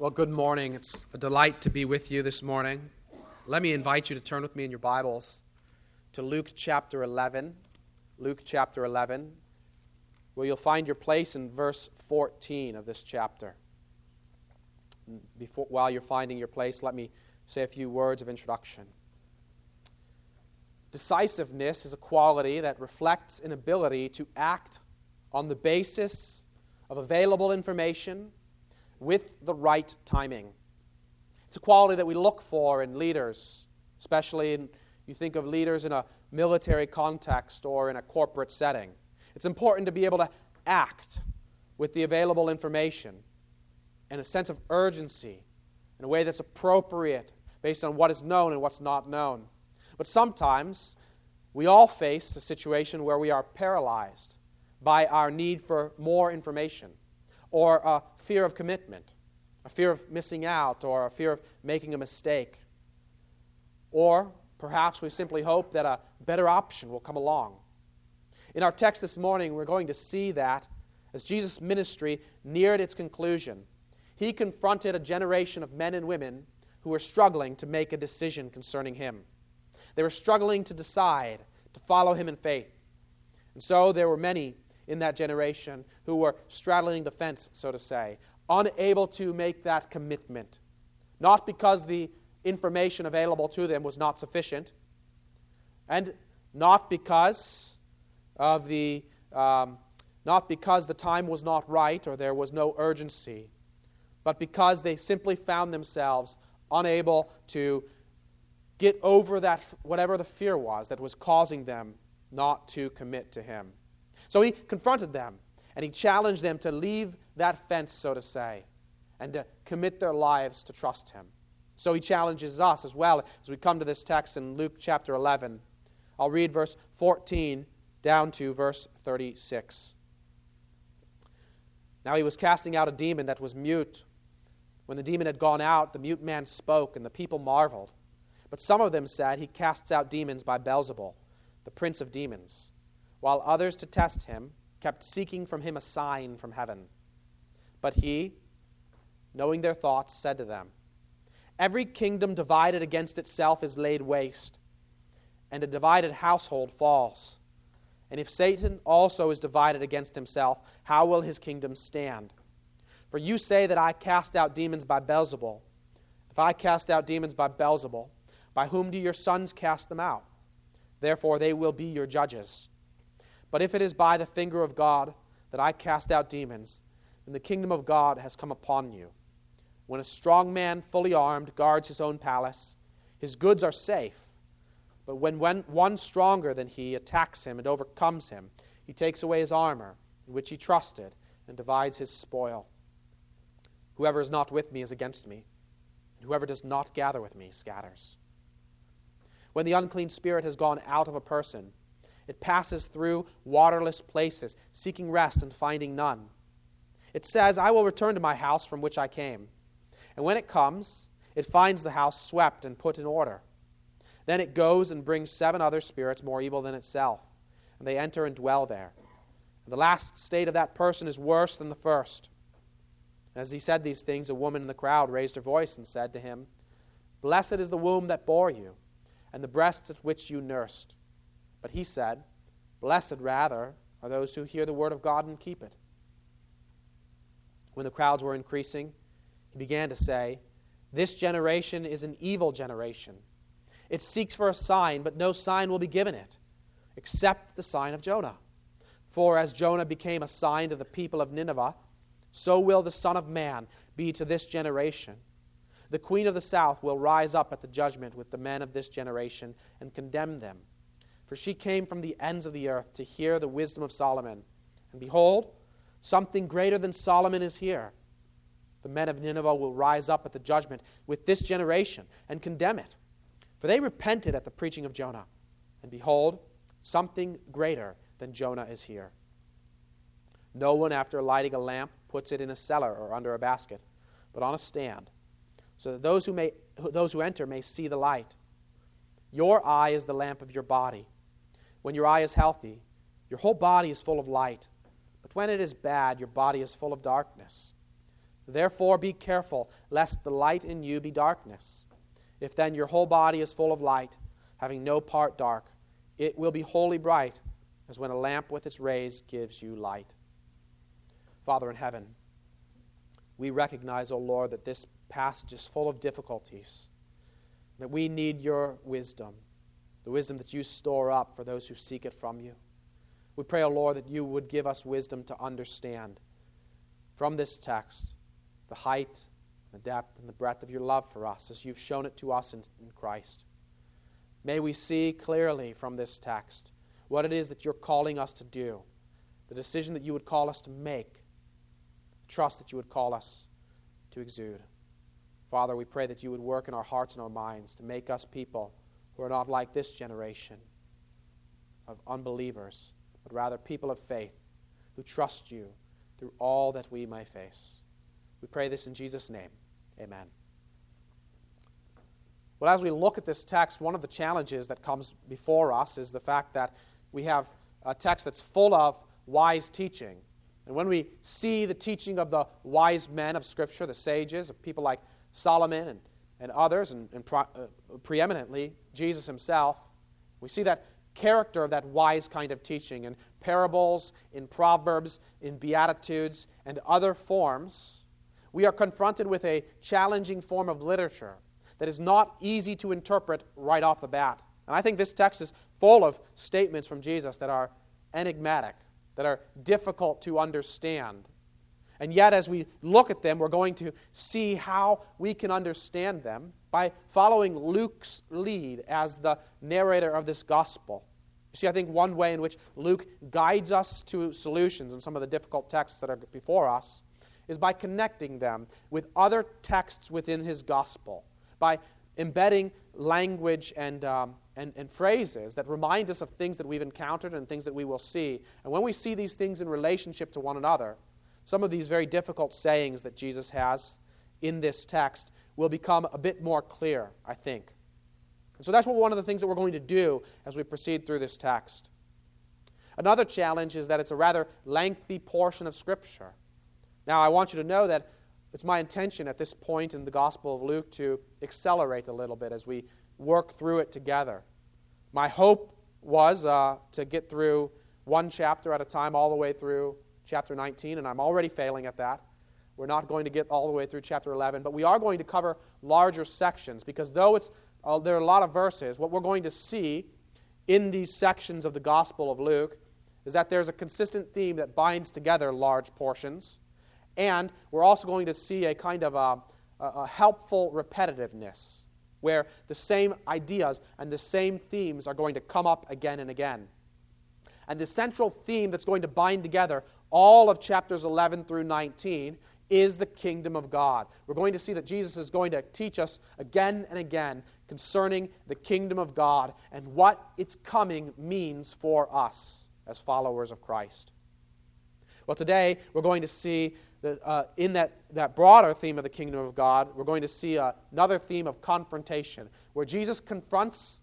Well, good morning. It's a delight to be with you this morning. Let me invite you to turn with me in your Bibles to Luke chapter 11. Luke chapter 11, where you'll find your place in verse 14 of this chapter. Before, while you're finding your place, let me say a few words of introduction. Decisiveness is a quality that reflects an ability to act on the basis of available information with the right timing. It's a quality that we look for in leaders, especially in you think of leaders in a military context or in a corporate setting. It's important to be able to act with the available information and a sense of urgency in a way that's appropriate based on what is known and what's not known. But sometimes we all face a situation where we are paralyzed by our need for more information or a fear of commitment, a fear of missing out, or a fear of making a mistake. Or perhaps we simply hope that a better option will come along. In our text this morning, we're going to see that as Jesus' ministry neared its conclusion, he confronted a generation of men and women who were struggling to make a decision concerning him. They were struggling to decide to follow him in faith. And so there were many in that generation who were straddling the fence, so to say, unable to make that commitment. Not because the information available to them was not sufficient, and not because of the um, not because the time was not right or there was no urgency, but because they simply found themselves unable to get over that whatever the fear was that was causing them not to commit to him. So he confronted them and he challenged them to leave that fence, so to say, and to commit their lives to trust him. So he challenges us as well as we come to this text in Luke chapter 11. I'll read verse 14 down to verse 36. Now he was casting out a demon that was mute. When the demon had gone out, the mute man spoke, and the people marveled. But some of them said, He casts out demons by Beelzebul, the prince of demons while others, to test him, kept seeking from him a sign from heaven. But he, knowing their thoughts, said to them, Every kingdom divided against itself is laid waste, and a divided household falls. And if Satan also is divided against himself, how will his kingdom stand? For you say that I cast out demons by Beelzebul. If I cast out demons by Beelzebul, by whom do your sons cast them out? Therefore they will be your judges. But if it is by the finger of God that I cast out demons, then the kingdom of God has come upon you. When a strong man, fully armed, guards his own palace, his goods are safe. But when one stronger than he attacks him and overcomes him, he takes away his armor, in which he trusted, and divides his spoil. Whoever is not with me is against me, and whoever does not gather with me scatters. When the unclean spirit has gone out of a person, it passes through waterless places, seeking rest and finding none. It says, I will return to my house from which I came. And when it comes, it finds the house swept and put in order. Then it goes and brings seven other spirits more evil than itself, and they enter and dwell there. And the last state of that person is worse than the first. As he said these things, a woman in the crowd raised her voice and said to him, Blessed is the womb that bore you, and the breast at which you nursed. But he said, Blessed rather are those who hear the word of God and keep it. When the crowds were increasing, he began to say, This generation is an evil generation. It seeks for a sign, but no sign will be given it, except the sign of Jonah. For as Jonah became a sign to the people of Nineveh, so will the Son of Man be to this generation. The queen of the south will rise up at the judgment with the men of this generation and condemn them for she came from the ends of the earth to hear the wisdom of Solomon. And behold, something greater than Solomon is here. The men of Nineveh will rise up at the judgment with this generation and condemn it. For they repented at the preaching of Jonah. And behold, something greater than Jonah is here. No one, after lighting a lamp, puts it in a cellar or under a basket, but on a stand, so that those who, may, those who enter may see the light. Your eye is the lamp of your body. When your eye is healthy, your whole body is full of light. But when it is bad, your body is full of darkness. Therefore, be careful, lest the light in you be darkness. If then your whole body is full of light, having no part dark, it will be wholly bright, as when a lamp with its rays gives you light. Father in heaven, we recognize, O oh Lord, that this passage is full of difficulties, that we need your wisdom, the wisdom that you store up for those who seek it from you. We pray, O oh Lord, that you would give us wisdom to understand from this text the height, the depth, and the breadth of your love for us as you've shown it to us in, in Christ. May we see clearly from this text what it is that you're calling us to do, the decision that you would call us to make, the trust that you would call us to exude. Father, we pray that you would work in our hearts and our minds to make us people who are not like this generation of unbelievers, but rather people of faith who trust you through all that we may face. We pray this in Jesus' name. Amen. Well, as we look at this text, one of the challenges that comes before us is the fact that we have a text that's full of wise teaching. And when we see the teaching of the wise men of Scripture, the sages, of people like Solomon and, and others, and, and pro, uh, preeminently Jesus himself, we see that character of that wise kind of teaching in parables, in proverbs, in beatitudes, and other forms we are confronted with a challenging form of literature that is not easy to interpret right off the bat. And I think this text is full of statements from Jesus that are enigmatic, that are difficult to understand. And yet, as we look at them, we're going to see how we can understand them by following Luke's lead as the narrator of this gospel. You see, I think one way in which Luke guides us to solutions in some of the difficult texts that are before us is by connecting them with other texts within his gospel, by embedding language and, um, and, and phrases that remind us of things that we've encountered and things that we will see. And when we see these things in relationship to one another, some of these very difficult sayings that Jesus has in this text will become a bit more clear, I think. And so that's what one of the things that we're going to do as we proceed through this text. Another challenge is that it's a rather lengthy portion of Scripture. Now, I want you to know that it's my intention at this point in the Gospel of Luke to accelerate a little bit as we work through it together. My hope was uh, to get through one chapter at a time, all the way through chapter 19, and I'm already failing at that. We're not going to get all the way through chapter 11, but we are going to cover larger sections because though it's, uh, there are a lot of verses, what we're going to see in these sections of the Gospel of Luke is that there's a consistent theme that binds together large portions and we're also going to see a kind of a, a helpful repetitiveness where the same ideas and the same themes are going to come up again and again. And the central theme that's going to bind together all of chapters 11 through 19 is the kingdom of God. We're going to see that Jesus is going to teach us again and again concerning the kingdom of God and what its coming means for us as followers of Christ. Well, today we're going to see that uh, in that, that broader theme of the kingdom of God, we're going to see uh, another theme of confrontation, where Jesus confronts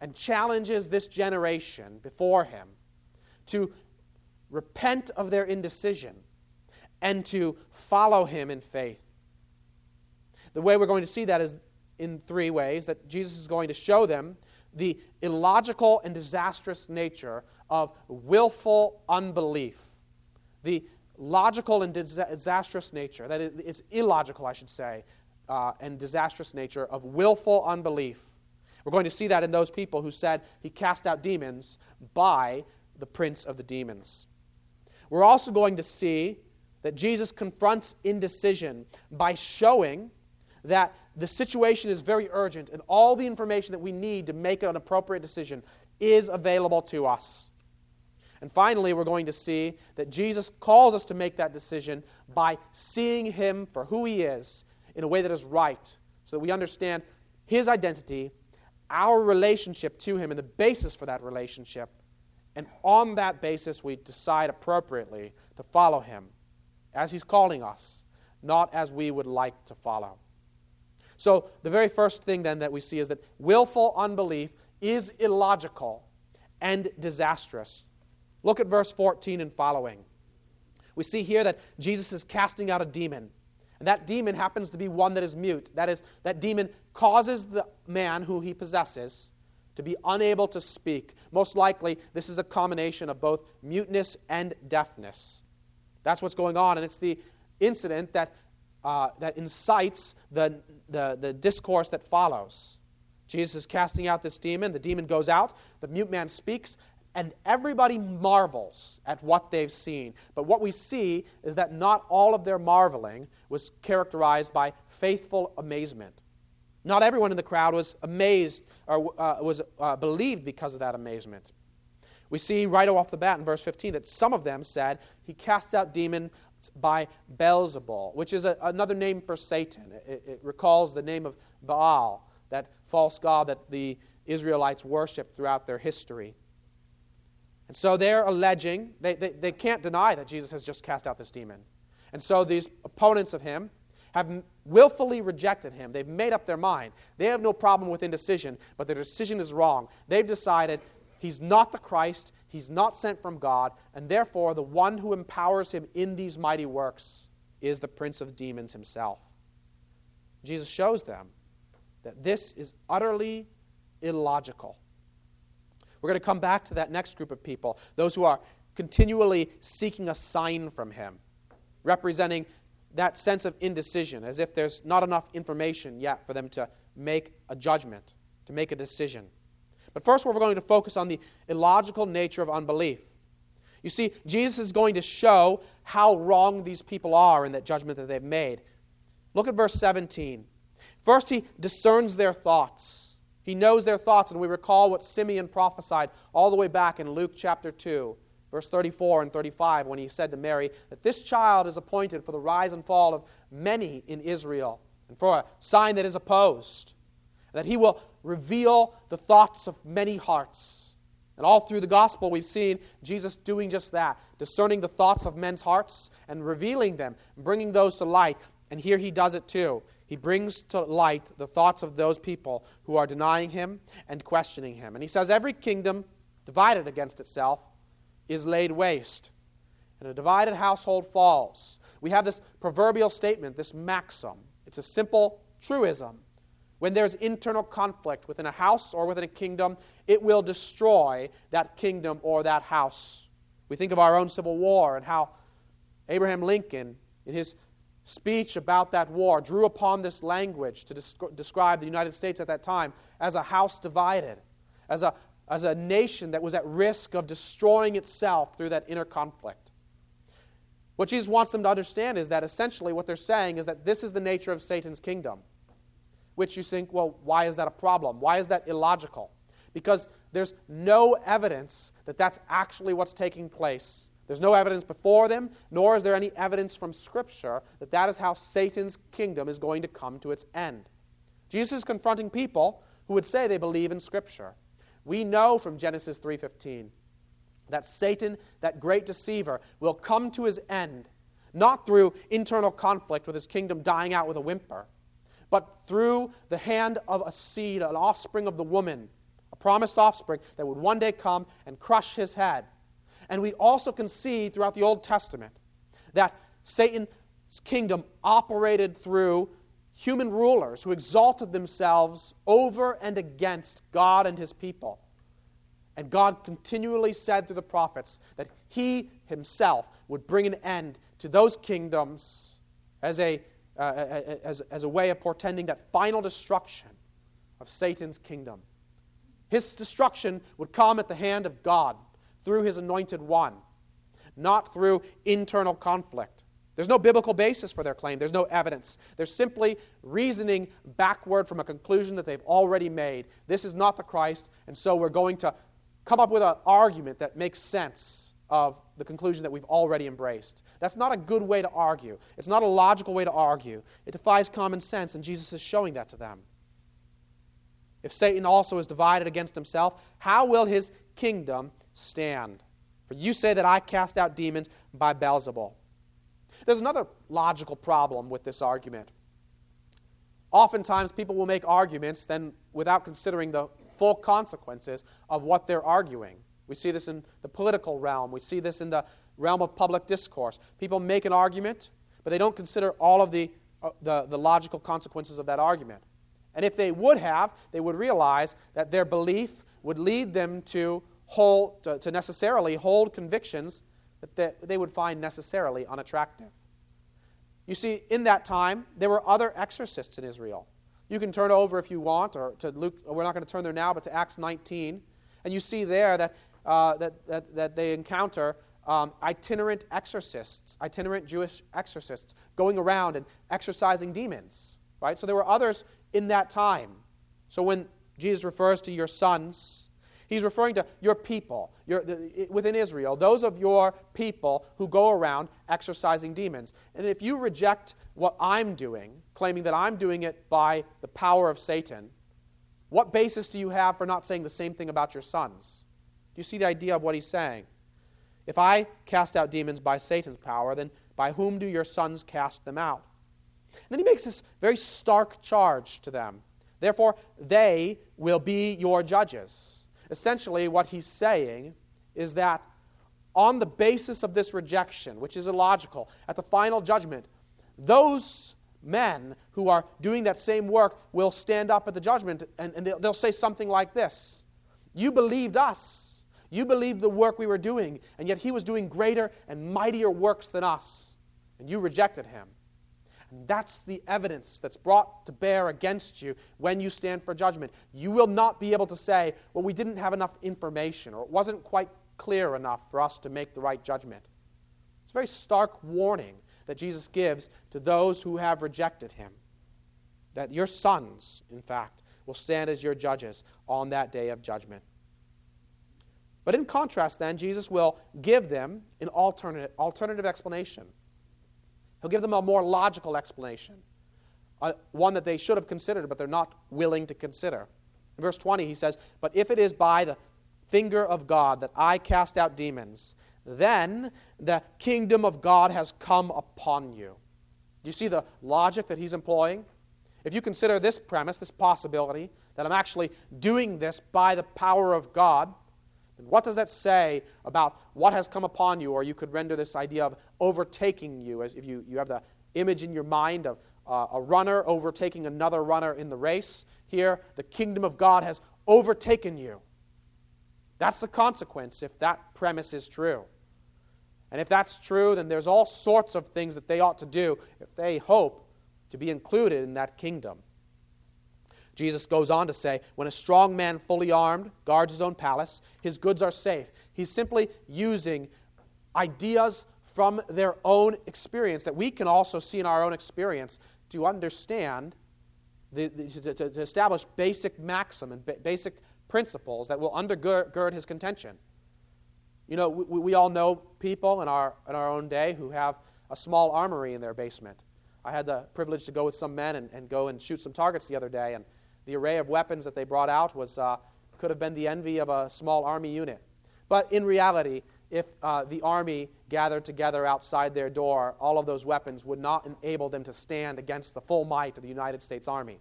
and challenges this generation before him to repent of their indecision and to follow him in faith. The way we're going to see that is in three ways that Jesus is going to show them the illogical and disastrous nature of willful unbelief. The logical and disastrous nature, that is illogical, I should say, uh, and disastrous nature of willful unbelief. We're going to see that in those people who said he cast out demons by the prince of the demons. We're also going to see that Jesus confronts indecision by showing that the situation is very urgent and all the information that we need to make an appropriate decision is available to us. And finally, we're going to see that Jesus calls us to make that decision by seeing him for who he is in a way that is right, so that we understand his identity, our relationship to him, and the basis for that relationship. And on that basis, we decide appropriately to follow him as he's calling us, not as we would like to follow. So, the very first thing then that we see is that willful unbelief is illogical and disastrous. Look at verse 14 and following. We see here that Jesus is casting out a demon. And that demon happens to be one that is mute. That is, that demon causes the man who he possesses to be unable to speak. Most likely, this is a combination of both muteness and deafness. That's what's going on, and it's the incident that, uh, that incites the, the, the discourse that follows. Jesus is casting out this demon. The demon goes out. The mute man speaks, and everybody marvels at what they've seen. But what we see is that not all of their marveling was characterized by faithful amazement. Not everyone in the crowd was amazed or uh, was uh, believed because of that amazement. We see right off the bat in verse 15 that some of them said, He casts out demons by Beelzebul, which is a, another name for Satan. It, it recalls the name of Baal, that false god that the Israelites worshiped throughout their history. And so they're alleging, they, they, they can't deny that Jesus has just cast out this demon. And so these opponents of him have willfully rejected him. They've made up their mind. They have no problem with indecision, but their decision is wrong. They've decided he's not the Christ, he's not sent from God, and therefore the one who empowers him in these mighty works is the prince of demons himself. Jesus shows them that this is utterly illogical. We're going to come back to that next group of people, those who are continually seeking a sign from him, representing that sense of indecision, as if there's not enough information yet for them to make a judgment, to make a decision. But first, we're going to focus on the illogical nature of unbelief. You see, Jesus is going to show how wrong these people are in that judgment that they've made. Look at verse 17. First, he discerns their thoughts. He knows their thoughts, and we recall what Simeon prophesied all the way back in Luke chapter 2, verse 34 and 35, when he said to Mary that this child is appointed for the rise and fall of many in Israel, and for a sign that is opposed, that he will reveal the thoughts of many hearts. And all through the gospel, we've seen Jesus doing just that, discerning the thoughts of men's hearts and revealing them, bringing those to light. And here he does it too. He brings to light the thoughts of those people who are denying him and questioning him. And he says, Every kingdom divided against itself is laid waste, and a divided household falls. We have this proverbial statement, this maxim. It's a simple truism. When there's internal conflict within a house or within a kingdom, it will destroy that kingdom or that house. We think of our own Civil War and how Abraham Lincoln, in his speech about that war drew upon this language to desc- describe the United States at that time as a house divided, as a, as a nation that was at risk of destroying itself through that inner conflict. What Jesus wants them to understand is that essentially what they're saying is that this is the nature of Satan's kingdom. Which you think, well, why is that a problem? Why is that illogical? Because there's no evidence that that's actually what's taking place there's no evidence before them, nor is there any evidence from Scripture that that is how Satan's kingdom is going to come to its end. Jesus is confronting people who would say they believe in Scripture. We know from Genesis 3:15 that Satan, that great deceiver, will come to his end not through internal conflict with his kingdom dying out with a whimper, but through the hand of a seed, an offspring of the woman, a promised offspring that would one day come and crush his head. And we also can see throughout the Old Testament that Satan's kingdom operated through human rulers who exalted themselves over and against God and his people. And God continually said through the prophets that he himself would bring an end to those kingdoms as a, uh, as, as a way of portending that final destruction of Satan's kingdom. His destruction would come at the hand of God through his anointed one, not through internal conflict. There's no biblical basis for their claim. There's no evidence. They're simply reasoning backward from a conclusion that they've already made. This is not the Christ, and so we're going to come up with an argument that makes sense of the conclusion that we've already embraced. That's not a good way to argue. It's not a logical way to argue. It defies common sense, and Jesus is showing that to them. If Satan also is divided against himself, how will his kingdom stand. For you say that I cast out demons by Beelzebul. There's another logical problem with this argument. Oftentimes, people will make arguments then without considering the full consequences of what they're arguing. We see this in the political realm, we see this in the realm of public discourse. People make an argument, but they don't consider all of the uh, the, the logical consequences of that argument. And if they would have, they would realize that their belief would lead them to, hold, to, to necessarily hold convictions that they, would find necessarily unattractive. You see, in that time, there were other exorcists in Israel. You can turn over if you want, or to Luke, we're not going to turn there now, but to Acts 19. And you see there that, uh, that, that, that they encounter um, itinerant exorcists, itinerant Jewish exorcists, going around and exorcising demons. Right? So there were others in that time. So when Jesus refers to your sons, he's referring to your people your, the, within Israel, those of your people who go around exorcising demons. And if you reject what I'm doing, claiming that I'm doing it by the power of Satan, what basis do you have for not saying the same thing about your sons? Do you see the idea of what he's saying? If I cast out demons by Satan's power, then by whom do your sons cast them out? And then he makes this very stark charge to them. Therefore, they will be your judges. Essentially, what he's saying is that on the basis of this rejection, which is illogical, at the final judgment, those men who are doing that same work will stand up at the judgment and, and they'll, they'll say something like this You believed us. You believed the work we were doing, and yet he was doing greater and mightier works than us, and you rejected him. And that's the evidence that's brought to bear against you when you stand for judgment. You will not be able to say, well, we didn't have enough information, or it wasn't quite clear enough for us to make the right judgment. It's a very stark warning that Jesus gives to those who have rejected him. That your sons, in fact, will stand as your judges on that day of judgment. But in contrast, then, Jesus will give them an alternative, alternative explanation. He'll give them a more logical explanation, uh, one that they should have considered, but they're not willing to consider. In verse 20, he says, But if it is by the finger of God that I cast out demons, then the kingdom of God has come upon you. Do you see the logic that he's employing? If you consider this premise, this possibility, that I'm actually doing this by the power of God, what does that say about what has come upon you? Or you could render this idea of overtaking you, as if you, you have the image in your mind of uh, a runner overtaking another runner in the race. Here, the kingdom of God has overtaken you. That's the consequence if that premise is true. And if that's true, then there's all sorts of things that they ought to do if they hope to be included in that kingdom. Jesus goes on to say, when a strong man, fully armed, guards his own palace, his goods are safe. He's simply using ideas from their own experience that we can also see in our own experience to understand, the, the, to, to, establish basic maxim and ba- basic principles that will undergird his contention. You know, we, we all know people in our, in our own day who have a small armory in their basement. I had the privilege to go with some men and, and go and shoot some targets the other day, and the array of weapons that they brought out was, uh, could have been the envy of a small army unit. But in reality, if uh, the army gathered together outside their door, all of those weapons would not enable them to stand against the full might of the United States Army.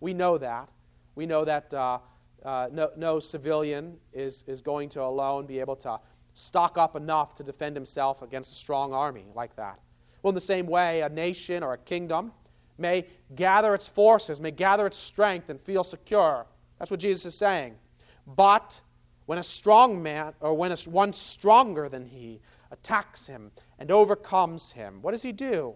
We know that. We know that uh, uh, no, no, civilian is, is going to alone be able to stock up enough to defend himself against a strong army like that. Well, in the same way, a nation or a kingdom may gather its forces, may gather its strength, and feel secure. That's what Jesus is saying. But when a strong man, or when a, one stronger than he, attacks him and overcomes him, what does he do?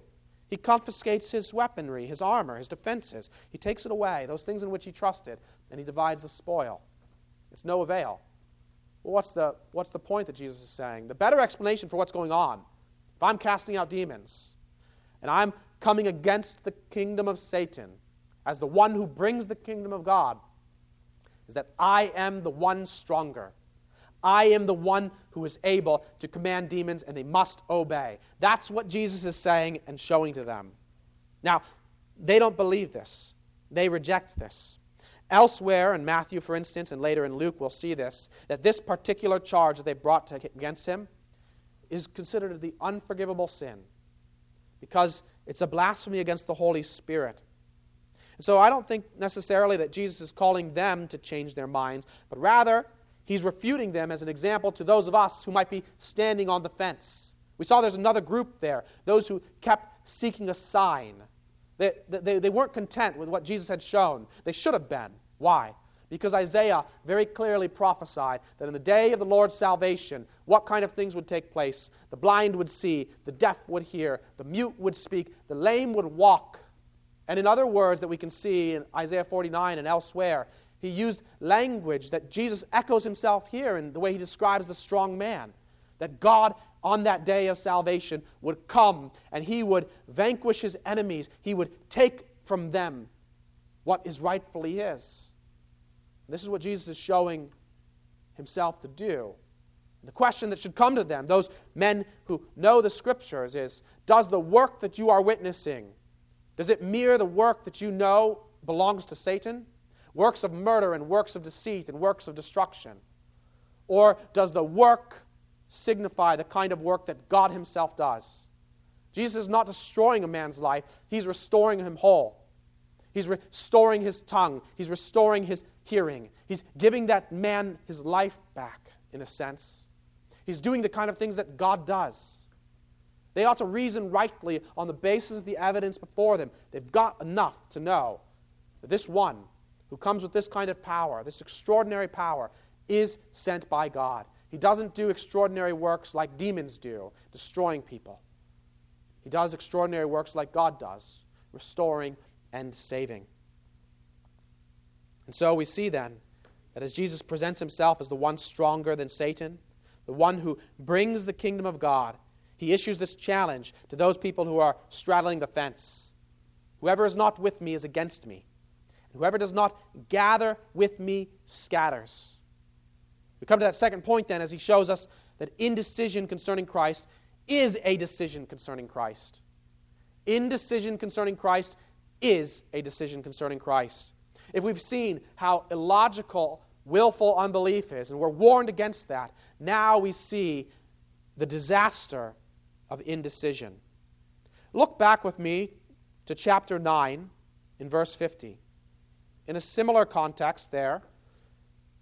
He confiscates his weaponry, his armor, his defenses. He takes it away, those things in which he trusted, and he divides the spoil. It's no avail. Well, what's the, what's the point that Jesus is saying? The better explanation for what's going on, if I'm casting out demons and I'm coming against the kingdom of Satan as the one who brings the kingdom of God is that I am the one stronger. I am the one who is able to command demons and they must obey. That's what Jesus is saying and showing to them. Now, they don't believe this, they reject this. Elsewhere in Matthew, for instance, and later in Luke, we'll see this that this particular charge that they brought to, against him is considered the unforgivable sin because it's a blasphemy against the Holy Spirit. so I don't think necessarily that Jesus is calling them to change their minds, but rather he's refuting them as an example to those of us who might be standing on the fence. We saw there's another group there, those who kept seeking a sign. They, they, they weren't content with what Jesus had shown. They should have been. Why? Because Isaiah very clearly prophesied that in the day of the Lord's salvation, what kind of things would take place? The blind would see, the deaf would hear, the mute would speak, the lame would walk. And in other words that we can see in Isaiah 49 and elsewhere, he used language that Jesus echoes himself here in the way he describes the strong man. That God on that day of salvation would come and he would vanquish his enemies. He would take from them what is rightfully his. This is what Jesus is showing himself to do. The question that should come to them, those men who know the scriptures, is Does the work that you are witnessing, does it mirror the work that you know belongs to Satan? Works of murder and works of deceit and works of destruction? Or does the work signify the kind of work that God Himself does. Jesus is not destroying a man's life, He's restoring him whole. He's restoring his tongue, He's restoring his hearing. He's giving that man his life back, in a sense. He's doing the kind of things that God does. They ought to reason rightly on the basis of the evidence before them. They've got enough to know that this one who comes with this kind of power, this extraordinary power, is sent by God. He doesn't do extraordinary works like demons do, destroying people. He does extraordinary works like God does, restoring and saving. And so we see then that as Jesus presents himself as the one stronger than Satan, the one who brings the kingdom of God, he issues this challenge to those people who are straddling the fence. Whoever is not with me is against me. And whoever does not gather with me scatters. We come to that second point then as he shows us that indecision concerning Christ is a decision concerning Christ. Indecision concerning Christ is a decision concerning Christ. If we've seen how illogical willful unbelief is, and we're warned against that, now we see the disaster of indecision. Look back with me to chapter 9 in verse 50. In a similar context, there,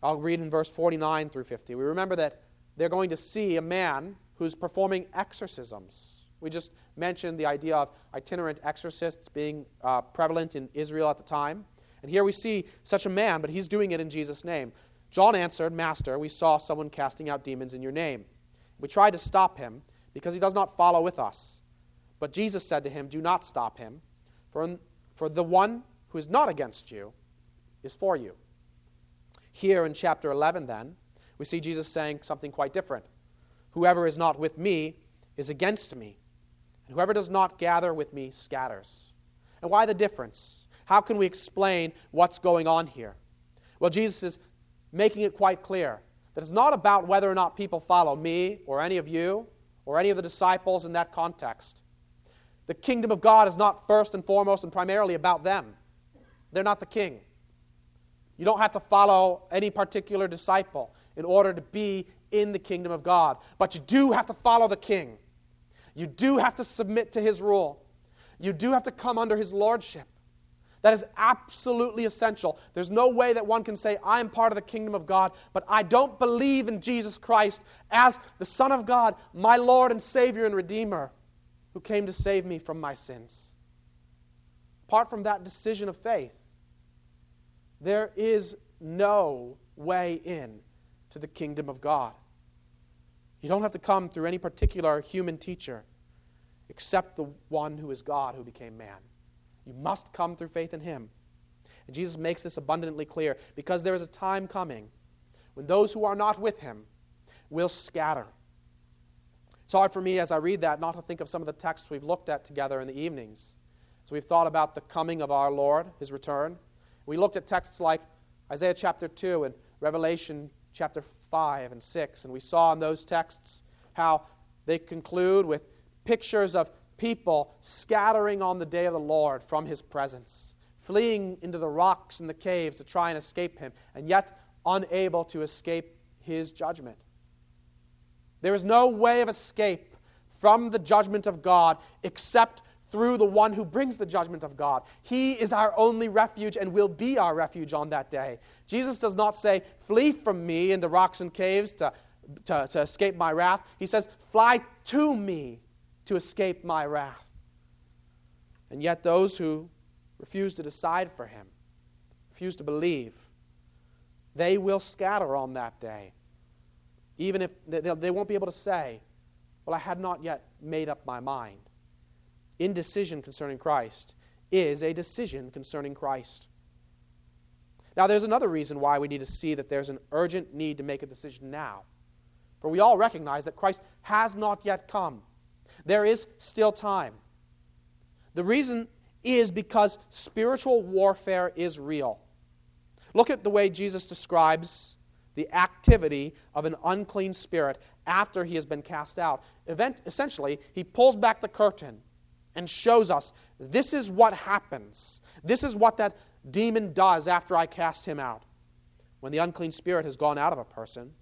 I'll read in verse 49 through 50. We remember that they're going to see a man who's performing exorcisms. We just mentioned the idea of itinerant exorcists being uh, prevalent in Israel at the time. And here we see such a man, but he's doing it in Jesus' name. John answered, Master, we saw someone casting out demons in your name. We tried to stop him because he does not follow with us. But Jesus said to him, Do not stop him, for, for the one who is not against you is for you. Here in chapter 11, then, we see Jesus saying something quite different. Whoever is not with me is against me, and whoever does not gather with me scatters. And why the difference? How can we explain what's going on here? Well, Jesus is making it quite clear that it's not about whether or not people follow me or any of you or any of the disciples in that context. The kingdom of God is not first and foremost and primarily about them. They're not the king. You don't have to follow any particular disciple in order to be in the kingdom of God. But you do have to follow the king. You do have to submit to his rule. You do have to come under his lordship. That is absolutely essential. There's no way that one can say, I am part of the kingdom of God, but I don't believe in Jesus Christ as the Son of God, my Lord and Savior and Redeemer, who came to save me from my sins. Apart from that decision of faith, there is no way in to the kingdom of God. You don't have to come through any particular human teacher except the one who is God who became man. You must come through faith in him. And Jesus makes this abundantly clear because there is a time coming when those who are not with him will scatter. It's hard for me as I read that not to think of some of the texts we've looked at together in the evenings. So we've thought about the coming of our Lord, his return. We looked at texts like Isaiah chapter 2 and Revelation chapter 5 and 6, and we saw in those texts how they conclude with pictures of people scattering on the day of the Lord from his presence, fleeing into the rocks and the caves to try and escape him, and yet unable to escape his judgment. There is no way of escape from the judgment of God except through the one who brings the judgment of God. He is our only refuge and will be our refuge on that day. Jesus does not say, Flee from me into rocks and caves to, to, to escape my wrath. He says, Fly to me to escape my wrath. And yet, those who refuse to decide for him, refuse to believe, they will scatter on that day. Even if they won't be able to say, Well, I had not yet made up my mind. Indecision concerning Christ is a decision concerning Christ. Now, there's another reason why we need to see that there's an urgent need to make a decision now. For we all recognize that Christ has not yet come. There is still time. The reason is because spiritual warfare is real. Look at the way Jesus describes the activity of an unclean spirit after he has been cast out. Event, essentially, he pulls back the curtain and shows us this is what happens. This is what that demon does after I cast him out. When the unclean spirit has gone out of a person,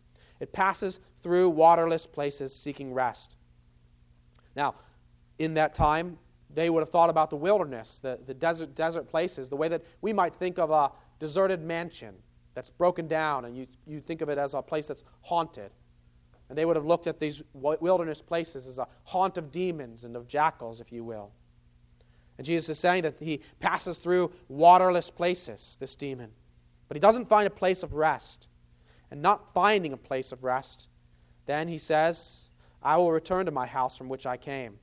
it passes through waterless places seeking rest. Now, in that time, they would have thought about the wilderness, the, the desert, desert places, the way that we might think of a deserted mansion that's broken down, and you, you think of it as a place that's haunted. And they would have looked at these wilderness places as a haunt of demons and of jackals, if you will. And Jesus is saying that he passes through waterless places, this demon. But he doesn't find a place of rest. And not finding a place of rest, then he says, I will return to my house from which I came.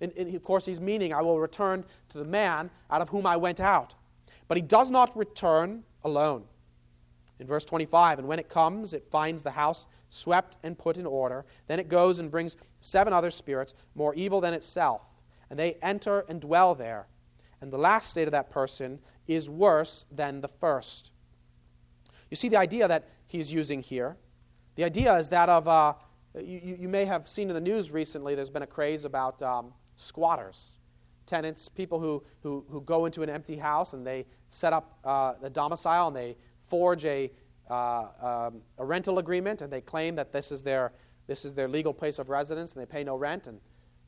And, and of course, he's meaning, I will return to the man out of whom I went out. But he does not return alone. In verse 25, and when it comes, it finds the house swept and put in order. Then it goes and brings seven other spirits, more evil than itself, and they enter and dwell there. And the last state of that person is worse than the first. You see the idea that he's using here? The idea is that of, uh, you, you may have seen in the news recently, there's been a craze about um, squatters, tenants, people who, who, who go into an empty house and they set up uh, the domicile and they forge a, uh, um, a rental agreement and they claim that this is their, this is their legal place of residence and they pay no rent and,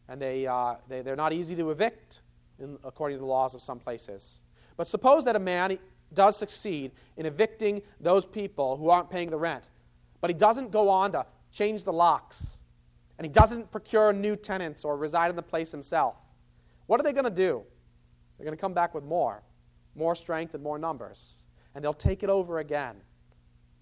and they, uh, they, they're not easy to evict in, according to the laws of some places. But suppose that a man does succeed in evicting those people who aren't paying the rent, but he doesn't go on to change the locks and he doesn't procure new tenants or reside in the place himself, what are they going to do? They're going to come back with more, more strength and more numbers, and they'll take it over again.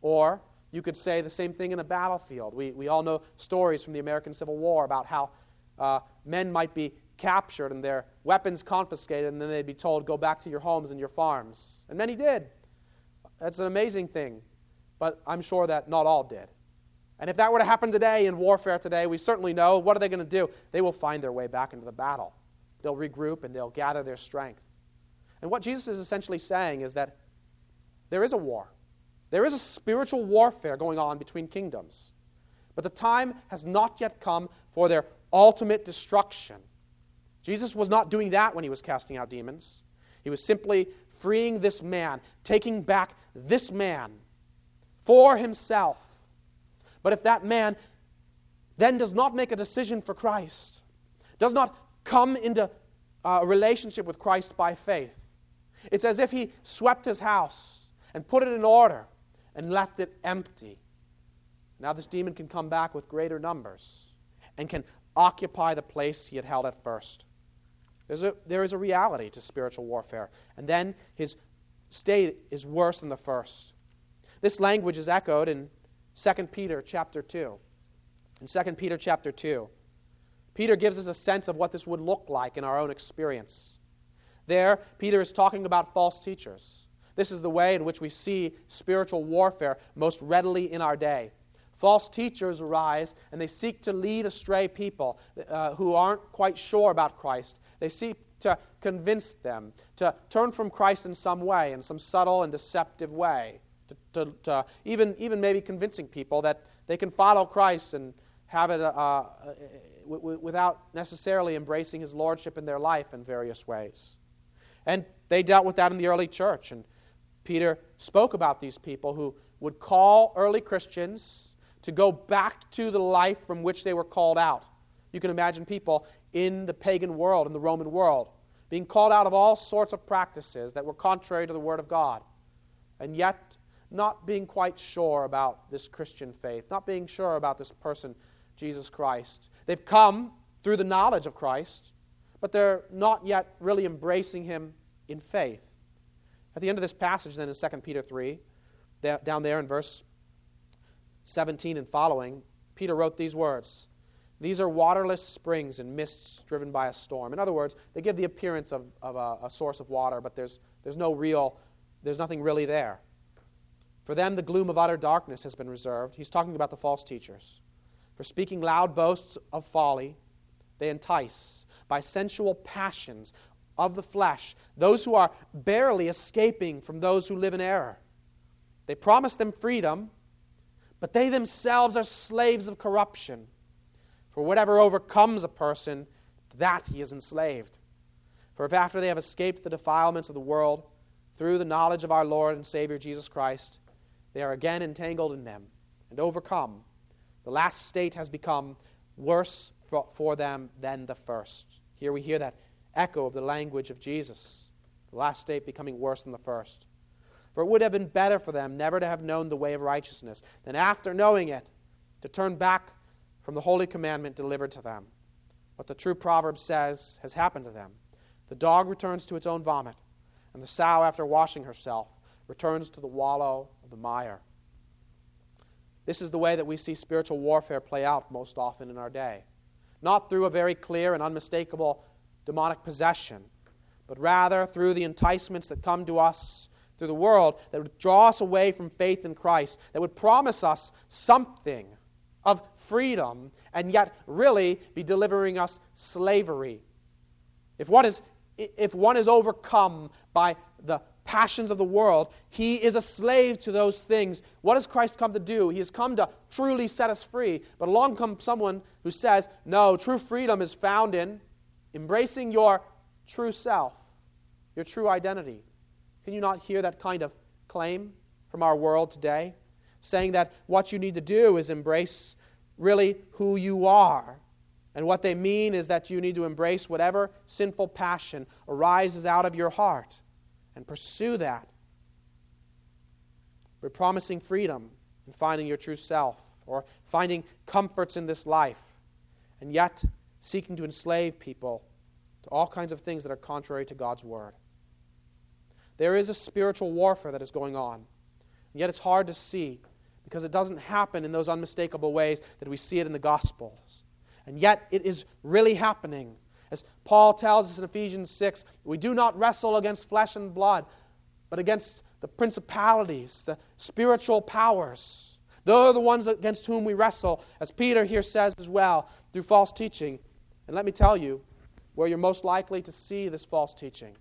Or you could say the same thing in a battlefield. We, we all know stories from the American Civil War about how uh, men might be captured and their weapons confiscated, and then they'd be told, Go back to your homes and your farms. And many did. That's an amazing thing, but I'm sure that not all did. And if that were to happen today in warfare today, we certainly know what are they going to do? They will find their way back into the battle. They'll regroup and they'll gather their strength. And what Jesus is essentially saying is that there is a war. There is a spiritual warfare going on between kingdoms. But the time has not yet come for their ultimate destruction. Jesus was not doing that when he was casting out demons. He was simply freeing this man, taking back this man for himself but if that man then does not make a decision for Christ, does not come into uh, a relationship with Christ by faith, it's as if he swept his house and put it in order and left it empty. Now, this demon can come back with greater numbers and can occupy the place he had held at first. There's a, there is a reality to spiritual warfare. And then his state is worse than the first. This language is echoed in 2 Peter chapter 2. In 2 Peter chapter 2, Peter gives us a sense of what this would look like in our own experience. There, Peter is talking about false teachers. This is the way in which we see spiritual warfare most readily in our day. False teachers arise and they seek to lead astray people uh, who aren't quite sure about Christ. They seek to convince them to turn from Christ in some way, in some subtle and deceptive way to, to, to even, even maybe convincing people that they can follow Christ and have it uh, uh, w- without necessarily embracing his lordship in their life in various ways. And they dealt with that in the early church. And Peter spoke about these people who would call early Christians to go back to the life from which they were called out. You can imagine people in the pagan world, in the Roman world, being called out of all sorts of practices that were contrary to the Word of God. And yet, not being quite sure about this Christian faith, not being sure about this person, Jesus Christ. They've come through the knowledge of Christ, but they're not yet really embracing him in faith. At the end of this passage, then in 2 Peter 3, down there in verse 17 and following, Peter wrote these words These are waterless springs and mists driven by a storm. In other words, they give the appearance of, of a, a source of water, but there's, there's no real, there's nothing really there. For them, the gloom of utter darkness has been reserved. He's talking about the false teachers. For speaking loud boasts of folly, they entice by sensual passions of the flesh those who are barely escaping from those who live in error. They promise them freedom, but they themselves are slaves of corruption. For whatever overcomes a person, that he is enslaved. For if after they have escaped the defilements of the world, through the knowledge of our Lord and Savior Jesus Christ, they are again entangled in them and overcome, the last state has become worse for them than the first. Here we hear that echo of the language of Jesus, the last state becoming worse than the first. For it would have been better for them never to have known the way of righteousness than after knowing it to turn back from the holy commandment delivered to them. What the true proverb says has happened to them. The dog returns to its own vomit, and the sow, after washing herself, returns to the wallow of the mire. This is the way that we see spiritual warfare play out most often in our day. Not through a very clear and unmistakable demonic possession, but rather through the enticements that come to us through the world that would draw us away from faith in Christ, that would promise us something of freedom, and yet really be delivering us slavery. If one is, if one is overcome by the passions of the world, he is a slave to those things. What has Christ come to do? He has come to truly set us free. But along comes someone who says, No, true freedom is found in embracing your true self, your true identity. Can you not hear that kind of claim from our world today? Saying that what you need to do is embrace really who you are. And what they mean is that you need to embrace whatever sinful passion arises out of your heart and pursue that. We're promising freedom and finding your true self or finding comforts in this life and yet seeking to enslave people to all kinds of things that are contrary to God's word. There is a spiritual warfare that is going on. And yet it's hard to see because it doesn't happen in those unmistakable ways that we see it in the Gospels. And yet it is really happening. As Paul tells us in Ephesians 6, we do not wrestle against flesh and blood, but against the principalities, the spiritual powers. Those are the ones against whom we wrestle, as Peter here says as well, through false teaching. And let me tell you where you're most likely to see this false teaching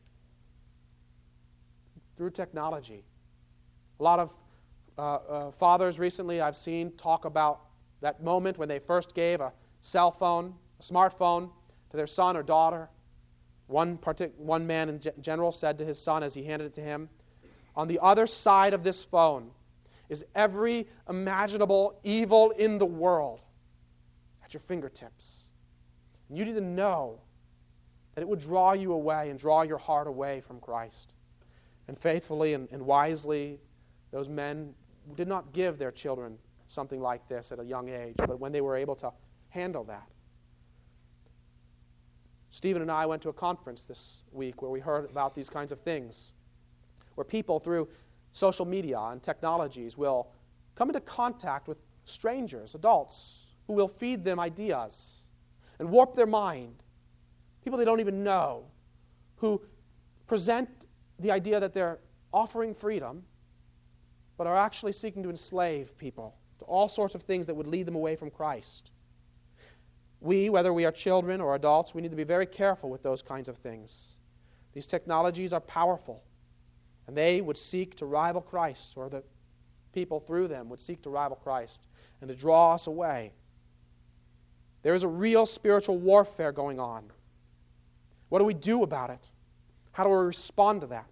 through technology. A lot of uh, uh, fathers recently I've seen talk about that moment when they first gave a cell phone, a smartphone, to their son or daughter. One, partic- one man in general said to his son as he handed it to him, On the other side of this phone is every imaginable evil in the world at your fingertips. And you to know that it would draw you away and draw your heart away from Christ. And faithfully and, and wisely, those men did not give their children something like this at a young age, but when they were able to handle that. Stephen and I went to a conference this week where we heard about these kinds of things, where people through social media and technologies will come into contact with strangers, adults, who will feed them ideas and warp their mind. People they don't even know, who present the idea that they're offering freedom, but are actually seeking to enslave people to all sorts of things that would lead them away from Christ. We, whether we are children or adults, we need to be very careful with those kinds of things. These technologies are powerful, and they would seek to rival Christ, or the people through them would seek to rival Christ and to draw us away. There is a real spiritual warfare going on. What do we do about it? How do we respond to that?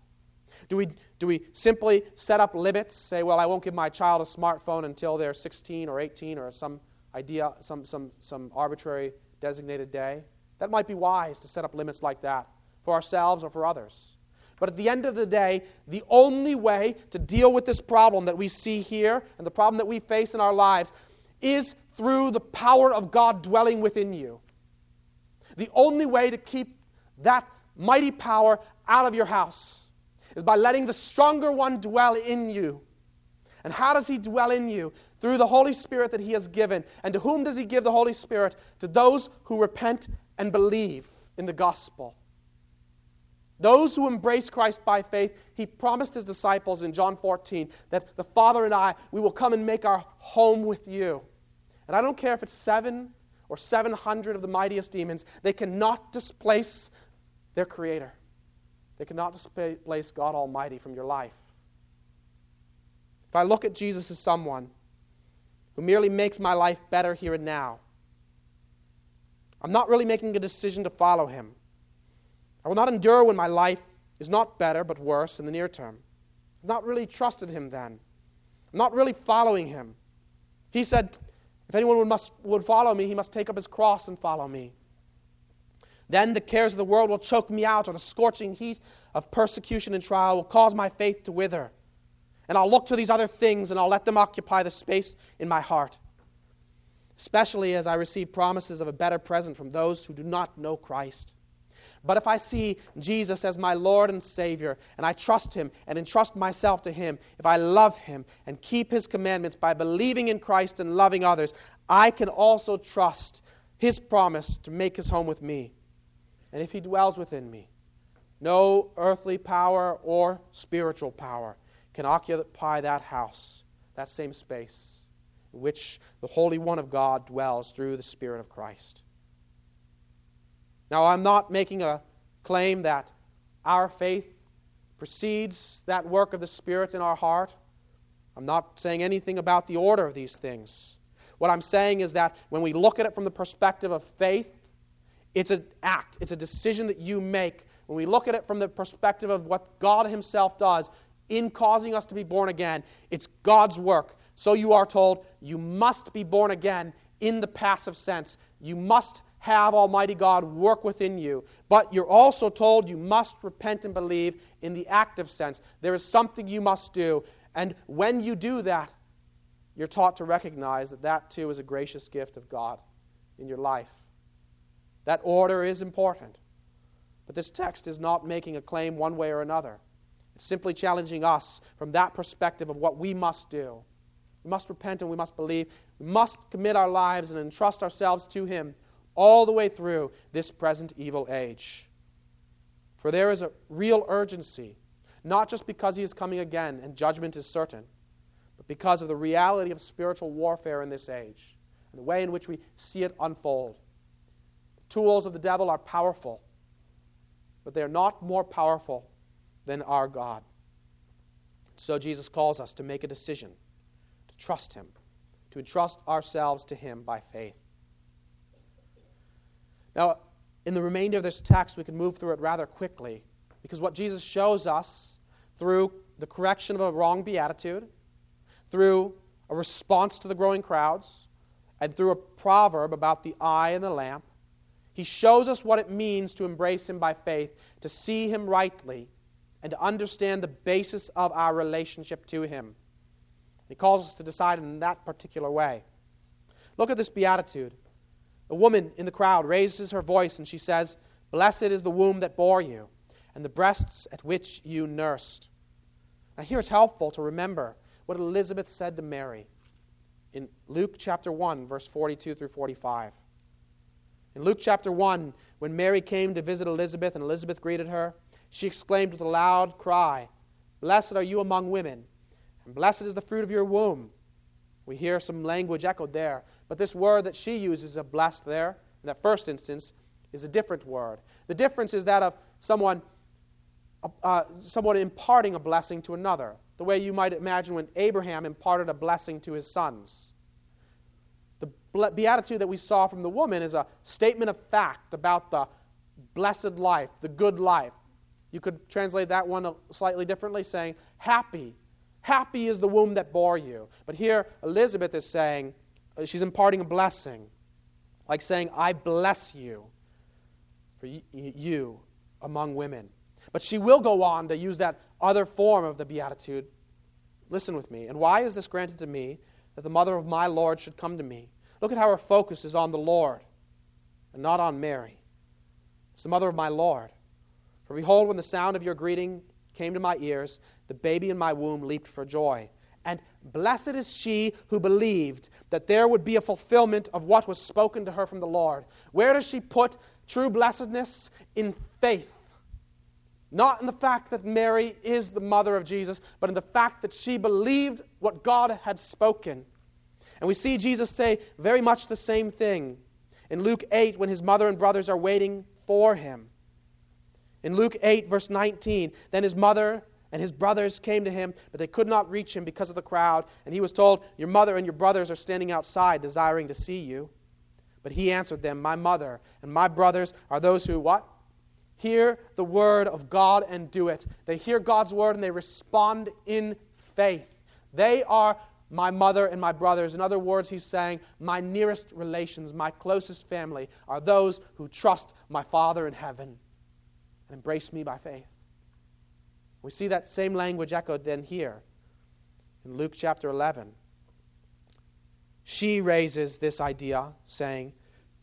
Do we, do we simply set up limits, say, well, I won't give my child a smartphone until they're 16 or 18 or some idea, some, some, some arbitrary designated day? That might be wise to set up limits like that for ourselves or for others. But at the end of the day, the only way to deal with this problem that we see here and the problem that we face in our lives is through the power of God dwelling within you. The only way to keep that mighty power out of your house is by letting the stronger one dwell in you. And how does he dwell in you? Through the Holy Spirit that he has given. And to whom does he give the Holy Spirit? To those who repent and believe in the gospel. Those who embrace Christ by faith, he promised his disciples in John 14 that the Father and I, we will come and make our home with you. And I don't care if it's seven or 700 of the mightiest demons, they cannot displace their Creator. They cannot displace God Almighty from your life. If I look at Jesus as someone who merely makes my life better here and now, I'm not really making a decision to follow him. I will not endure when my life is not better but worse in the near term. I've not really trusted him then. I'm not really following him. He said, If anyone would, must, would follow me, he must take up his cross and follow me. Then the cares of the world will choke me out, or the scorching heat of persecution and trial will cause my faith to wither. And I'll look to these other things and I'll let them occupy the space in my heart, especially as I receive promises of a better present from those who do not know Christ. But if I see Jesus as my Lord and Savior, and I trust Him and entrust myself to Him, if I love Him and keep His commandments by believing in Christ and loving others, I can also trust His promise to make His home with me. And if He dwells within me, no earthly power or spiritual power can occupy that house, that same space, in which the Holy One of God dwells through the Spirit of Christ. Now, I'm not making a claim that our faith precedes that work of the Spirit in our heart. I'm not saying anything about the order of these things. What I'm saying is that when we look at it from the perspective of faith, it's an act, it's a decision that you make. When we look at it from the perspective of what God Himself does in causing us to be born again, it's God's work. So you are told you must be born again in the passive sense. You must have Almighty God work within you. But you're also told you must repent and believe in the active sense. There is something you must do. And when you do that, you're taught to recognize that that too is a gracious gift of God in your life. That order is important. But this text is not making a claim one way or another. It's simply challenging us from that perspective of what we must do. We must repent and we must believe. We must commit our lives and entrust ourselves to Him all the way through this present evil age. For there is a real urgency, not just because he is coming again and judgment is certain, but because of the reality of spiritual warfare in this age and the way in which we see it unfold. The tools of the devil are powerful, but they are not more powerful than our God. So Jesus calls us to make a decision, to trust him, to entrust ourselves to him by faith. Now, in the remainder of this text, we can move through it rather quickly because what Jesus shows us through the correction of a wrong beatitude, through a response to the growing crowds, and through a proverb about the eye and the lamp, he shows us what it means to embrace him by faith, to see him rightly, and to understand the basis of our relationship to him. He calls us to decide in that particular way. Look at this beatitude. A woman in the crowd raises her voice and she says, Blessed is the womb that bore you, and the breasts at which you nursed. Now, here it's helpful to remember what Elizabeth said to Mary in Luke chapter 1, verse 42 through 45. In Luke chapter 1, when Mary came to visit Elizabeth and Elizabeth greeted her, she exclaimed with a loud cry, Blessed are you among women, and blessed is the fruit of your womb. We hear some language echoed there. But this word that she uses of blessed there, in that first instance, is a different word. The difference is that of someone, uh, someone imparting a blessing to another, the way you might imagine when Abraham imparted a blessing to his sons. The beatitude that we saw from the woman is a statement of fact about the blessed life, the good life. You could translate that one slightly differently, saying, Happy. Happy is the womb that bore you. But here, Elizabeth is saying, uh, Uh, she's imparting a blessing, like saying, I bless you for you among women. But she will go on to use that other form of the Beatitude. Listen with me. And why is this granted to me that the mother of my Lord should come to me? Look at how her focus is on the Lord and not on Mary. It's the mother of my Lord. For behold, when the sound of your greeting came to my ears, the baby in my womb leaped for joy. Blessed is she who believed that there would be a fulfillment of what was spoken to her from the Lord. Where does she put true blessedness? In faith. Not in the fact that Mary is the mother of Jesus, but in the fact that she believed what God had spoken. And we see Jesus say very much the same thing in Luke 8 when his mother and brothers are waiting for him. In Luke 8, verse 19, then his mother and his brothers came to him, but they could not reach him because of the crowd. And he was told, Your mother and your brothers are standing outside, desiring to see you. But he answered them, My mother and my brothers are those who what? Hear the word of God and do it. They hear God's word and they respond in faith. They are my mother and my brothers. In other words, he's saying, My nearest relations, my closest family, are those who trust my Father in heaven and embrace me by faith. We see that same language echoed then here in Luke chapter 11. She raises this idea, saying,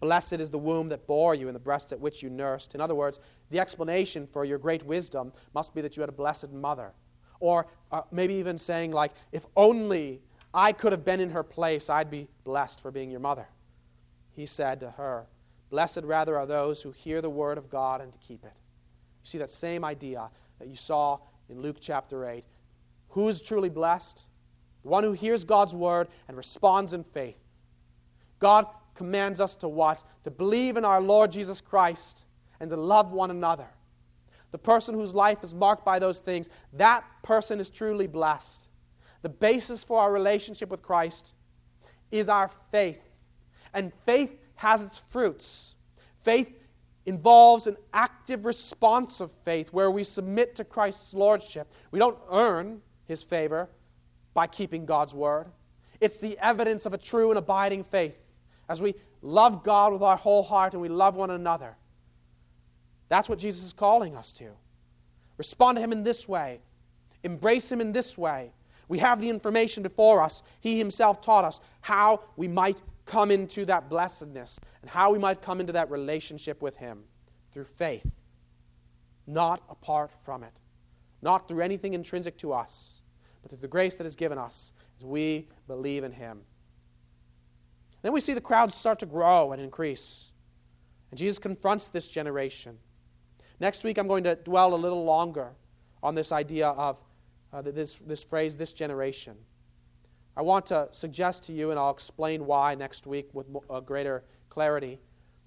Blessed is the womb that bore you and the breast at which you nursed. In other words, the explanation for your great wisdom must be that you had a blessed mother. Or uh, maybe even saying, like, if only I could have been in her place, I'd be blessed for being your mother. He said to her, Blessed rather are those who hear the word of God and keep it. You see that same idea that you saw in Luke chapter 8. Who is truly blessed? The one who hears God's word and responds in faith. God commands us to what? To believe in our Lord Jesus Christ and to love one another. The person whose life is marked by those things, that person is truly blessed. The basis for our relationship with Christ is our faith. And faith has its fruits. Faith involves an active response of faith where we submit to Christ's lordship. We don't earn his favor by keeping God's word. It's the evidence of a true and abiding faith as we love God with our whole heart and we love one another. That's what Jesus is calling us to. Respond to him in this way, embrace him in this way. We have the information before us. He himself taught us how we might come into that blessedness and how we might come into that relationship with him through faith, not apart from it, not through anything intrinsic to us, but through the grace that is given us as we believe in him. Then we see the crowds start to grow and increase. And Jesus confronts this generation. Next week, I'm going to dwell a little longer on this idea of uh, this, this phrase, this generation. I want to suggest to you, and I'll explain why next week with uh, greater clarity,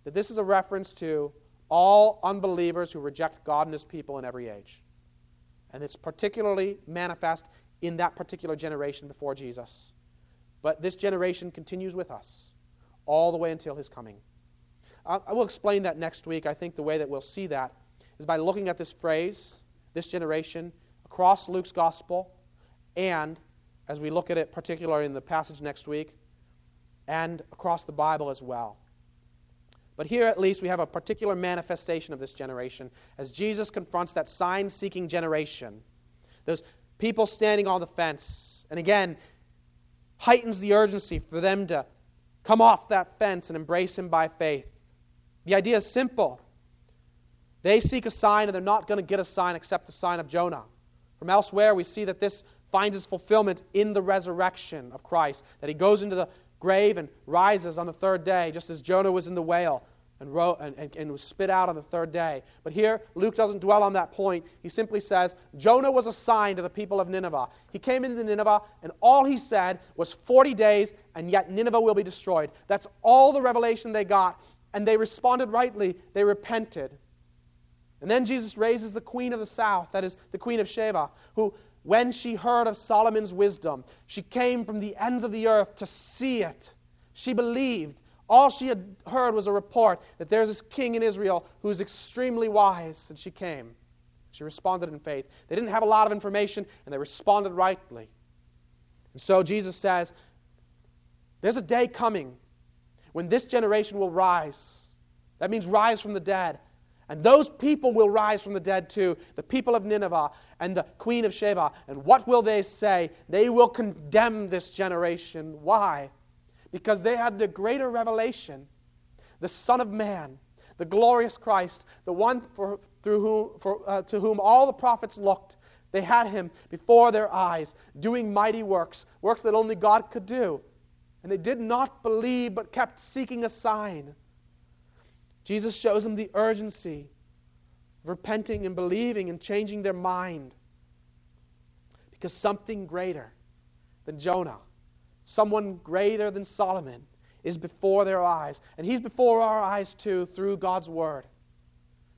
that this is a reference to all unbelievers who reject God and His people in every age. And it's particularly manifest in that particular generation before Jesus. But this generation continues with us all the way until His coming. I will explain that next week. I think the way that we'll see that is by looking at this phrase, this generation, across Luke's gospel, and as we look at it, particularly in the passage next week, and across the Bible as well. But here, at least, we have a particular manifestation of this generation as Jesus confronts that sign seeking generation. Those people standing on the fence. And again, heightens the urgency for them to come off that fence and embrace Him by faith. The idea is simple. They seek a sign, and they're not going to get a sign except the sign of Jonah. From elsewhere, we see that this finds its fulfillment in the resurrection of Christ, that he goes into the grave and rises on the third day, just as Jonah was in the whale and, wrote, and, and, and was spit out on the third day. But here, Luke doesn't dwell on that point. He simply says, Jonah was a sign to the people of Nineveh. He came into Nineveh, and all he said was 40 days, and yet Nineveh will be destroyed. That's all the revelation they got, and they responded rightly. They repented. And then Jesus raises the queen of the south, that is, the queen of Sheba, who, when she heard of Solomon's wisdom, she came from the ends of the earth to see it. She believed. All she had heard was a report that there's this king in Israel who's extremely wise, and she came. She responded in faith. They didn't have a lot of information, and they responded rightly. And so Jesus says, There's a day coming when this generation will rise. That means rise from the dead and those people will rise from the dead too, the people of Nineveh and the queen of Sheba. And what will they say? They will condemn this generation. Why? Because they had the greater revelation. The Son of Man, the glorious Christ, the one for, through whom, for, uh, to whom all the prophets looked. They had him before their eyes, doing mighty works, works that only God could do. And they did not believe, but kept seeking a sign. Jesus shows them the urgency of repenting and believing and changing their mind. Because something greater than Jonah, someone greater than Solomon, is before their eyes. And he's before our eyes too through God's word.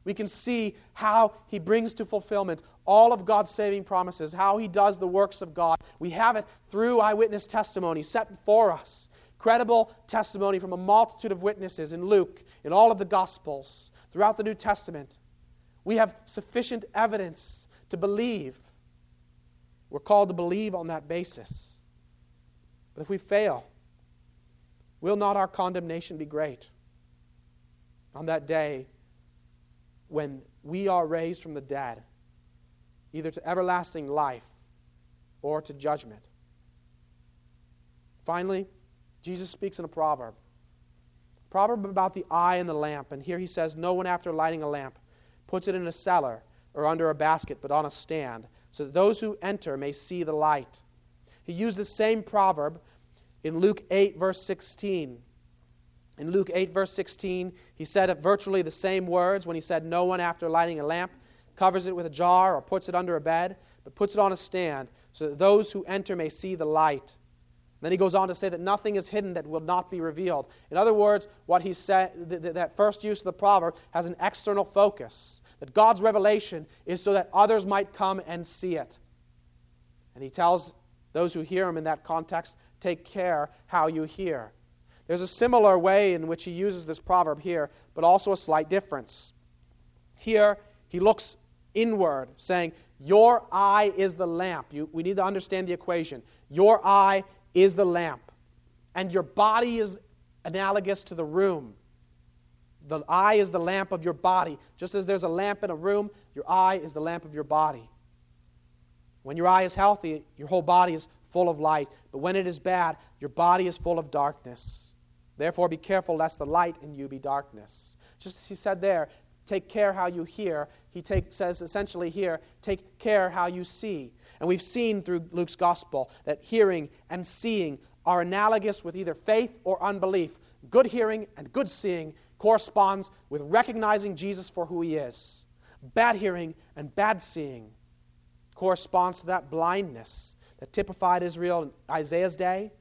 We can see how he brings to fulfillment all of God's saving promises, how he does the works of God. We have it through eyewitness testimony set before us. Credible testimony from a multitude of witnesses in Luke, in all of the Gospels, throughout the New Testament. We have sufficient evidence to believe. We're called to believe on that basis. But if we fail, will not our condemnation be great? On that day when we are raised from the dead, either to everlasting life or to judgment. Finally, Jesus speaks in a proverb. Proverb about the eye and the lamp. And here he says, No one after lighting a lamp puts it in a cellar or under a basket, but on a stand, so that those who enter may see the light. He used the same proverb in Luke 8, verse 16. In Luke 8, verse 16, he said virtually the same words when he said, No one after lighting a lamp covers it with a jar or puts it under a bed, but puts it on a stand so that those who enter may see the light. Then he goes on to say that nothing is hidden that will not be revealed. In other words, what he said, th- th- that first use of the proverb has an external focus. That God's revelation is so that others might come and see it. And he tells those who hear him in that context take care how you hear. There's a similar way in which he uses this proverb here, but also a slight difference. Here, he looks inward, saying, Your eye is the lamp. You, we need to understand the equation. Your eye is the lamp, and your body is analogous to the room. The eye is the lamp of your body. Just as there's a lamp in a room, your eye is the lamp of your body. When your eye is healthy, your whole body is full of light. But when it is bad, your body is full of darkness. Therefore, be careful lest the light in you be darkness. Just as he said there, take care how you hear. He take, says essentially here, take care how you see. And we've seen through Luke's gospel that hearing and seeing are analogous with either faith or unbelief. Good hearing and good seeing corresponds with recognizing Jesus for who he is. Bad hearing and bad seeing corresponds to that blindness that typified Israel in Isaiah's day,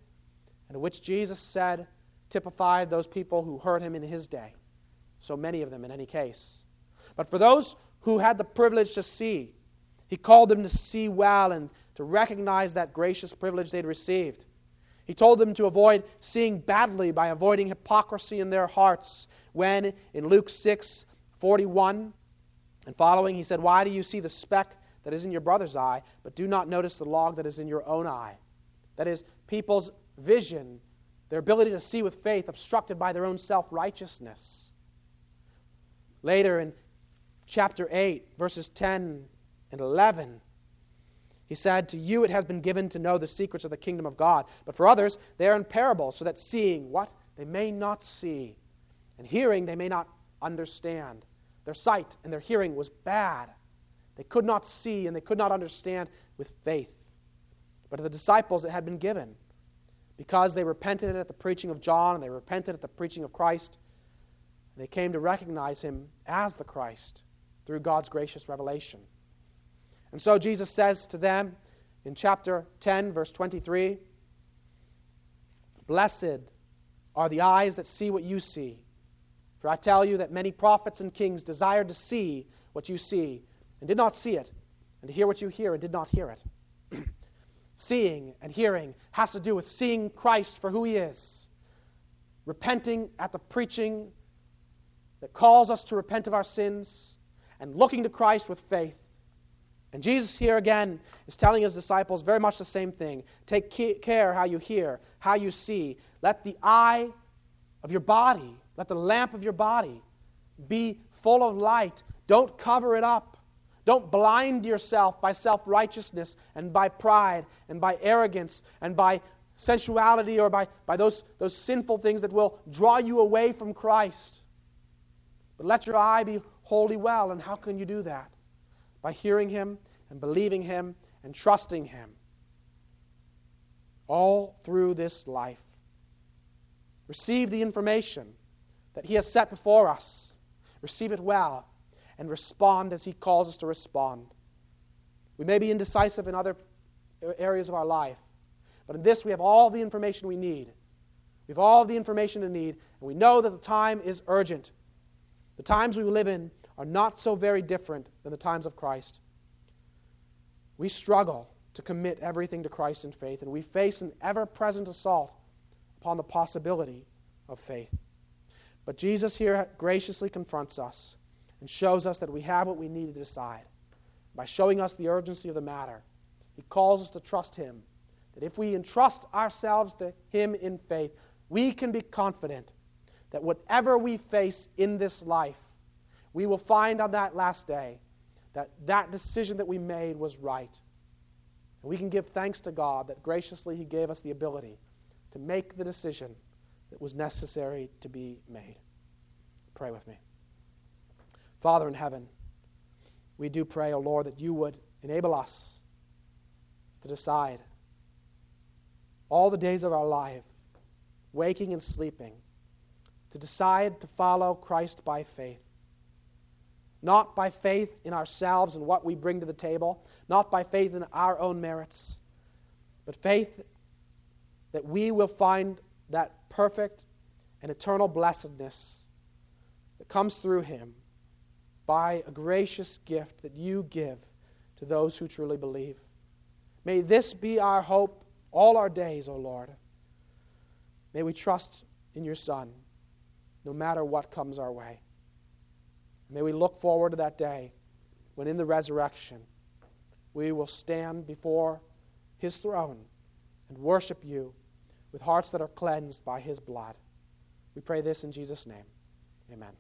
and which Jesus said typified those people who heard him in his day. So many of them in any case. But for those who had the privilege to see, he called them to see well and to recognize that gracious privilege they'd received. He told them to avoid seeing badly by avoiding hypocrisy in their hearts. When in Luke 6 41 and following, he said, Why do you see the speck that is in your brother's eye, but do not notice the log that is in your own eye. That is, people's vision, their ability to see with faith, obstructed by their own self righteousness. Later in chapter 8, verses 10 and 11, he said, To you it has been given to know the secrets of the kingdom of God, but for others they are in parables, so that seeing what? They may not see, and hearing they may not understand. Their sight and their hearing was bad. They could not see and they could not understand with faith. But to the disciples it had been given because they repented at the preaching of John and they repented at the preaching of Christ. They came to recognize him as the Christ through God's gracious revelation. And so Jesus says to them in chapter 10, verse 23 Blessed are the eyes that see what you see. For I tell you that many prophets and kings desired to see what you see and did not see it, and to hear what you hear and did not hear it. seeing and hearing has to do with seeing Christ for who he is, repenting at the preaching that calls us to repent of our sins, and looking to Christ with faith. And Jesus here again is telling his disciples very much the same thing. Take care how you hear, how you see. Let the eye of your body, let the lamp of your body be full of light. Don't cover it up. Don't blind yourself by self righteousness and by pride and by arrogance and by sensuality or by, by those, those sinful things that will draw you away from Christ. But let your eye be wholly well. And how can you do that? By hearing Him and believing Him and trusting Him all through this life. Receive the information that He has set before us. Receive it well and respond as He calls us to respond. We may be indecisive in other areas of our life, but in this we have all the information we need. We have all the information we need, and we know that the time is urgent. The times we live in are not so very different than the times of Christ. We struggle to commit everything to Christ in faith, and we face an ever present assault upon the possibility of faith. But Jesus here graciously confronts us and shows us that we have what we need to decide. By showing us the urgency of the matter, He calls us to trust Him. That if we entrust ourselves to Him in faith, we can be confident that whatever we face in this life, we will find on that last day that that decision that we made was right. And we can give thanks to God that graciously He gave us the ability to make the decision that was necessary to be made. Pray with me. Father in heaven, we do pray, O oh Lord, that you would enable us to decide all the days of our life, waking and sleeping, to decide to follow Christ by faith. Not by faith in ourselves and what we bring to the table, not by faith in our own merits, but faith that we will find that perfect and eternal blessedness that comes through Him by a gracious gift that you give to those who truly believe. May this be our hope all our days, O Lord. May we trust in your Son no matter what comes our way. May we look forward to that day when in the resurrection we will stand before his throne and worship you with hearts that are cleansed by his blood. We pray this in Jesus' name. Amen.